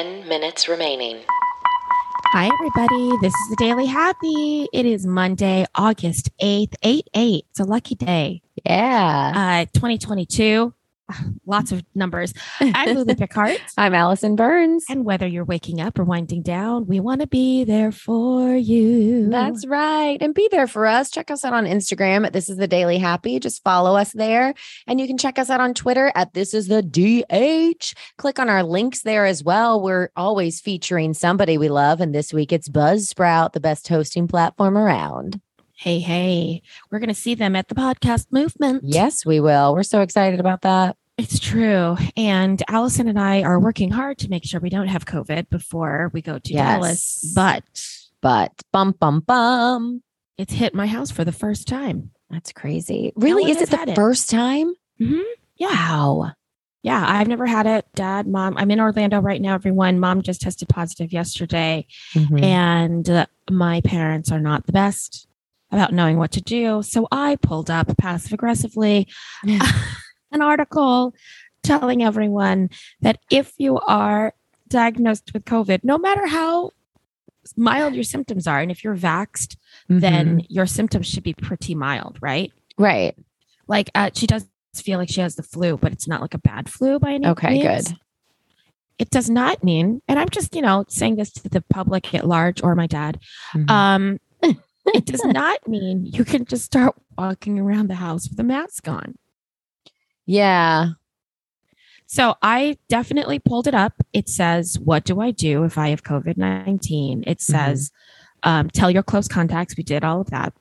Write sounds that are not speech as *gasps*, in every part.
10 minutes remaining. Hi, everybody. This is the Daily Happy. It is Monday, August 8th, 8 8. It's a lucky day. Yeah. Uh, 2022. Lots of numbers. I'm Lulu Picard. *laughs* I'm Alison Burns. And whether you're waking up or winding down, we want to be there for you. That's right. And be there for us. Check us out on Instagram at This is the Daily Happy. Just follow us there. And you can check us out on Twitter at This is the DH. Click on our links there as well. We're always featuring somebody we love. And this week it's Buzzsprout, the best hosting platform around. Hey, hey, we're going to see them at the podcast movement. Yes, we will. We're so excited about that. It's true. And Alison and I are working hard to make sure we don't have COVID before we go to Yes. Dallas. But But bum, bum, bum. it's hit my house for the first time. That's crazy. Really? Is it the it. first time? Mm-hmm. Wow. Yeah, I've never had it. Dad, mom, I'm in Orlando right now, everyone. Mom just tested positive yesterday. Mhm. And uh, my parents are not the best about knowing what to do. So I pulled up passive aggressively *laughs* an article telling everyone that if you are diagnosed with COVID, no matter how mild your symptoms are, and if you're vaxxed, Mhm. then your symptoms should be pretty mild, right? right. Like uh, she does feel like she has the flu, but it's not like a bad flu by any Okay, means. Okay, good. It does not mean, and I'm just, you know, saying this to the public at large or my dad. Mhm. Um, *laughs* it does not mean you can just start walking around the house with a mask on. Yeah. So I definitely pulled it up. It says, What do I do if I have COVID 19? It says, um, Tell your close contacts. We did all of that.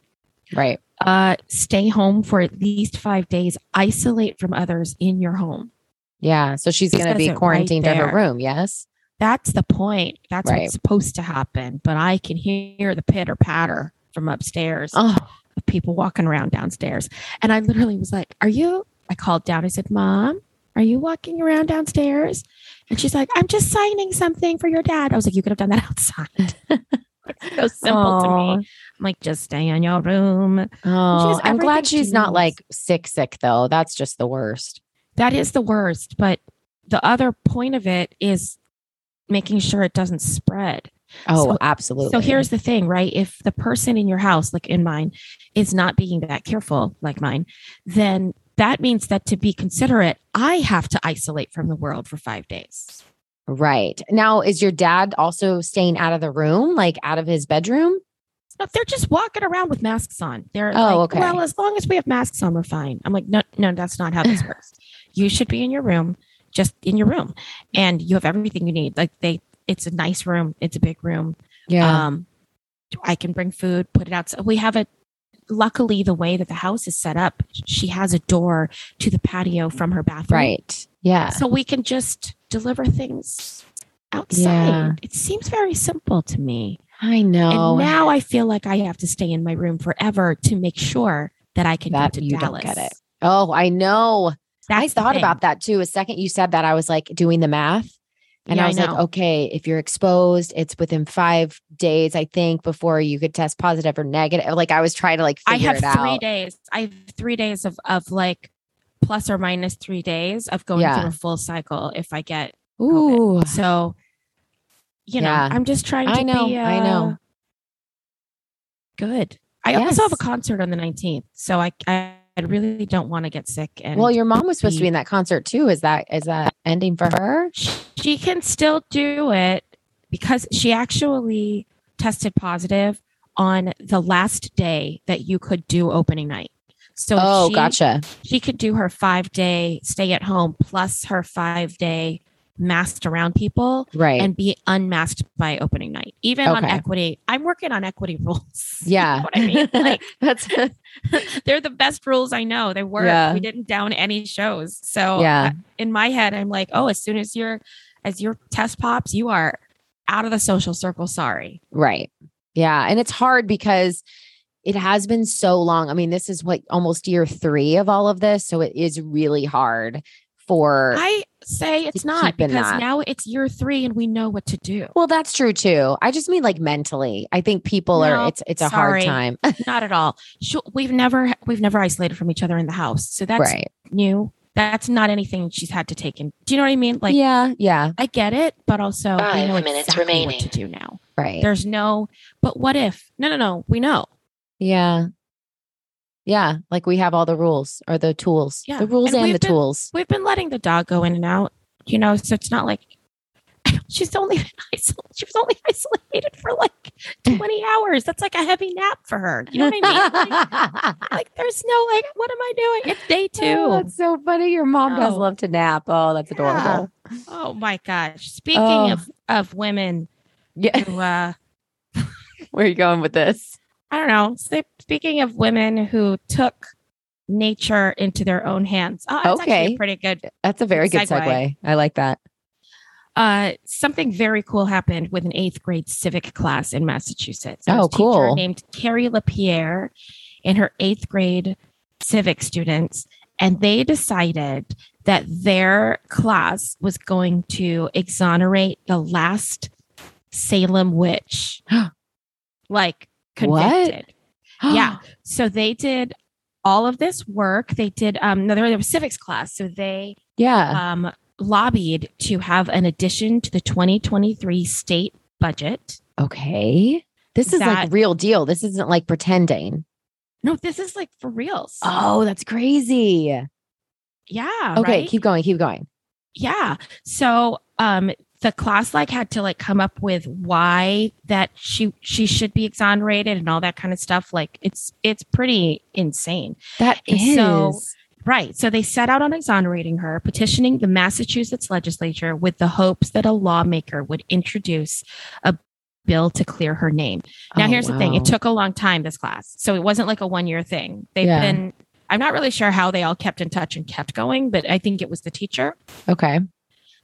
Right. Uh, stay home for at least five days. Isolate from others in your home. Yeah. So she's going to be it right quarantined to her room. Yes. That's the point. That's Right. what's supposed to happen. But I can hear the pitter patter from upstairs Oh, of people walking around downstairs. And I literally was like, Are you? I called down. I said, Mom, are you walking around downstairs? And she's like, I'm just signing something for your dad. I was like, You could have done that *laughs* outside. it's so simple to me. I'm like, Just stay in your room. Oh, I'm glad she's not like sick, sick though. That's just the worst. That is the worst. But the other point of it is making sure it doesn't spread. Oh, So- absolutely. So here's the thing, right? If the person in your house, like in mine, is not being that careful, like mine, then that means that to be considerate, I have to isolate from the world for five days. right now. Is your dad also staying out of the room, like out of his bedroom? No, they're just walking around with masks on. They're Oh, like, okay. well, as long as we have masks on, we're fine. I'm like, no, no, that's not how this *laughs* works. You should be in your room, just in your room, and you have everything you need. Like they, it's a nice room. It's a big room. Yeah. Um, I can bring food, put it out. So we have a, luckily, the way that the house is set up, she has a door to the patio from her bathroom. right. Yeah. So we can just deliver things outside. Yeah. It seems very simple to me. I know. And now I feel like I have to stay in my room forever to make sure that I can that get to you Dallas. don't get it. Oh, I know. I That's the thought about that too. A second you said that, I was like doing the math. And Yeah, I I was like, okay, if you're exposed, it's within five days, I think, before you could test positive or negative. Like I was trying to like I have three out. days. I have three days of of like plus or minus three days of going Yeah. through a full cycle if I get Ooh. COVID. So, you know, Yeah. I'm just trying to I know, be. Uh, I know. Good. I also have a concert on the 19th, so I I really don't want to get sick. And Well, your mom was supposed to be- be in that concert too. Is that is that ending for her? she can still do it because she actually tested positive on the last day that you could do opening night. So Oh, she, gotcha. She could do her five day stay at home plus her five day masked around people Right. and be unmasked by opening night. Even on equity, I'm working on equity rules. *laughs* You yeah. know what I mean? *laughs* Like That's *laughs* they're the best rules I know. They work. Yeah. We didn't down any shows. So Yeah. in my head, I'm like, oh, as soon as your as your test pops, you are out of the social circle. Sorry. Right. Yeah. And it's hard because it has been so long. I mean, this is what almost year three of all of this. So it is really hard for. I say it's not because that. now it's year three and we know what to do. well, that's true too. I just mean like mentally. I think people No, are. It's it's a sorry. hard time. *laughs* not at all. Sure, we've never we've never isolated from each other in the house, so that's right. new. that's not anything she's had to take in. Do you know what I mean? Like, yeah, yeah, I get it, but also we Five know minutes exactly remaining. what to do now. right. There's no, but what if? No, no, no. We know. yeah, yeah. Like we have all the rules or the tools, Yeah. the rules And and, the been- tools. We've been letting the dog go in and out, you know, so it's not like *laughs* she's only *laughs* isolated. She was only *laughs* isolated for like 20 hours. That's like a heavy nap for her. You know what I mean? Like, like, there's no like, what am I doing? It's day two. Oh, that's so funny. Your mom does Oh. love to nap. Oh, that's adorable. Oh my gosh. Speaking Oh. of of women Yeah. who uh Where are you going with this? I don't know. Speaking of women who took nature into their own hands. Oh, that's actually Okay. a pretty good. That's a very good Segue. segue. I like that. Uh, something very cool happened with an eighth grade civic class in Massachusetts. There Oh, a teacher cool. Named Carrie LaPierre and her eighth grade civic students, and they decided that their class was going to exonerate the last Salem witch, *gasps* like What? Yeah. *gasps* So they did all of this work. They did um no, there was a civics class. So they yeah. um lobbied to have an addition to the 2023 state budget. Okay. This is like real deal. This isn't like pretending. No, this is like for reals. Oh, that's crazy. yeah. Okay, right? keep going, keep going. yeah. So um the class like had to like come up with why that she she should be exonerated and all that kind of stuff. Like it's it's pretty insane. that is so- Right. So they set out on exonerating her, petitioning the Massachusetts legislature with the hopes that a lawmaker would introduce a bill to clear her name. Now, Oh, here's the thing it took a long time, this class. So it wasn't like a one year thing. They've Yeah. been, I'm not really sure how they all kept in touch and kept going, but I think it was the teacher. okay.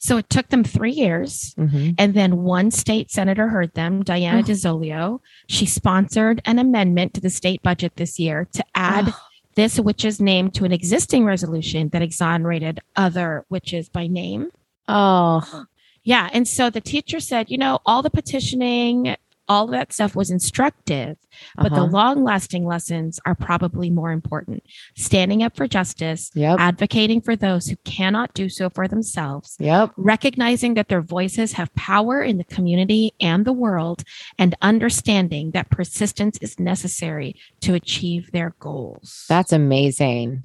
So it took them three years. Mhm. And then one state senator heard them, Diana Oh. DiZoglio. She sponsored an amendment to the state budget this year to add Oh, this witch's name to an existing resolution that exonerated other witches by name. oh, Yeah. And so the teacher said, you know, all the petitioning, all of that stuff was instructive, but the uh-huh. long lasting lessons are probably more important. Standing up for justice, Yep. advocating for those who cannot do so for themselves, Yep. recognizing that their voices have power in the community and the world, and understanding that persistence is necessary to achieve their goals. That's amazing.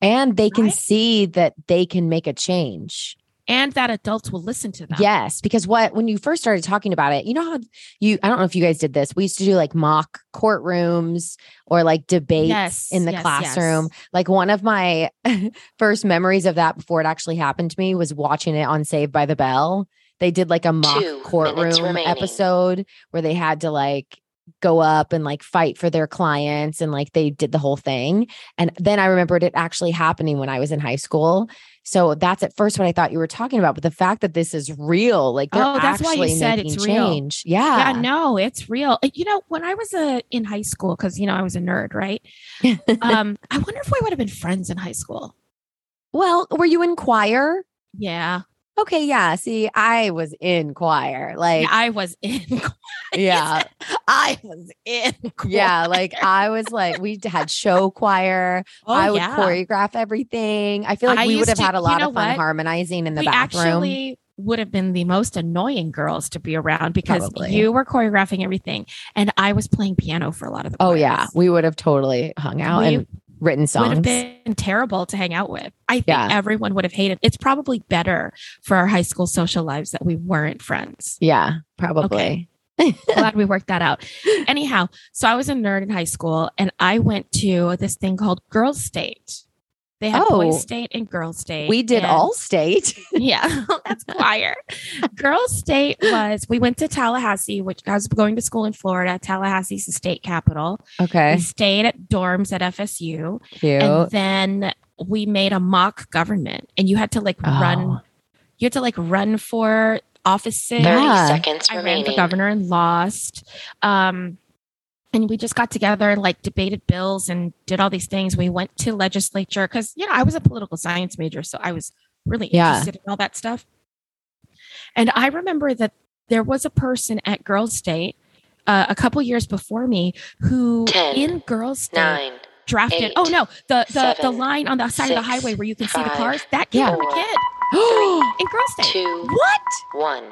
And they can Right? see that they can make a change. And that adults will listen to them. Yes, because what when you first started talking about it, you know how you I don't know if you guys did this. We used to do like mock courtrooms or like debates Yes, in the yes, classroom. yes. Like one of my *laughs* first memories of that before it actually happened to me was watching it on Saved by the Bell. They did like a mock Two courtroom episode where they had to like go up and like fight for their clients and like they did the whole thing. And then I remembered it actually happening when I was in high school. So that's at first what I thought you were talking about. But the fact that this is real, like Oh, that's why you said it's real. change. Yeah. Yeah, no, it's real. You know, when I was uh, in high school, because you know I was a nerd, right? *laughs* Um, I wonder if we would have been friends in high school. well, were you in choir? Yeah, Okay, yeah. See, I was in choir. Like, yeah I was in. Choir. Yeah. I was in. Choir. Yeah, like I was *laughs* *laughs* like we had show choir. Oh, I would yeah. choreograph everything. I feel like I we would have to- had a you lot know of fun what? harmonizing in the we bathroom. actually would have been the most annoying girls to be around because Probably. you were choreographing everything, and I was playing piano for a lot of the. oh yeah, we would have totally hung out We and written songs would have been terrible to hang out with. I think Yeah. everyone would have hated. It's probably better for our high school social lives that we weren't friends. yeah, probably. *laughs* Glad we worked that out. Anyhow, so I was a nerd in high school and I went to this thing called Girls State. They had Oh. Boys State and Girls State. We did and- all state. *laughs* Yeah, *laughs* that's choir. Girls State was, we went to Tallahassee, which I was going to school in Florida. Tallahassee's the state capital. Okay, We stayed at dorms at FSU. cute. And then we made a mock government and you had to like run, Oh. you had to like run for offices. 30 Yeah. seconds I ran for governor and lost. Um, and we just got together and like debated bills and did all these things. We went to legislature because you know I was a political science major, so I was really Yeah. interested in all that stuff. And I remember that there was a person at Girls State uh, a couple years before me who 10, in Girls State Nine, drafted. Eight, oh no, the the, the line on the side of the highway where you can see the cars. That came Yeah. from a kid *gasps* *gasps* in Girl State. two, what? one.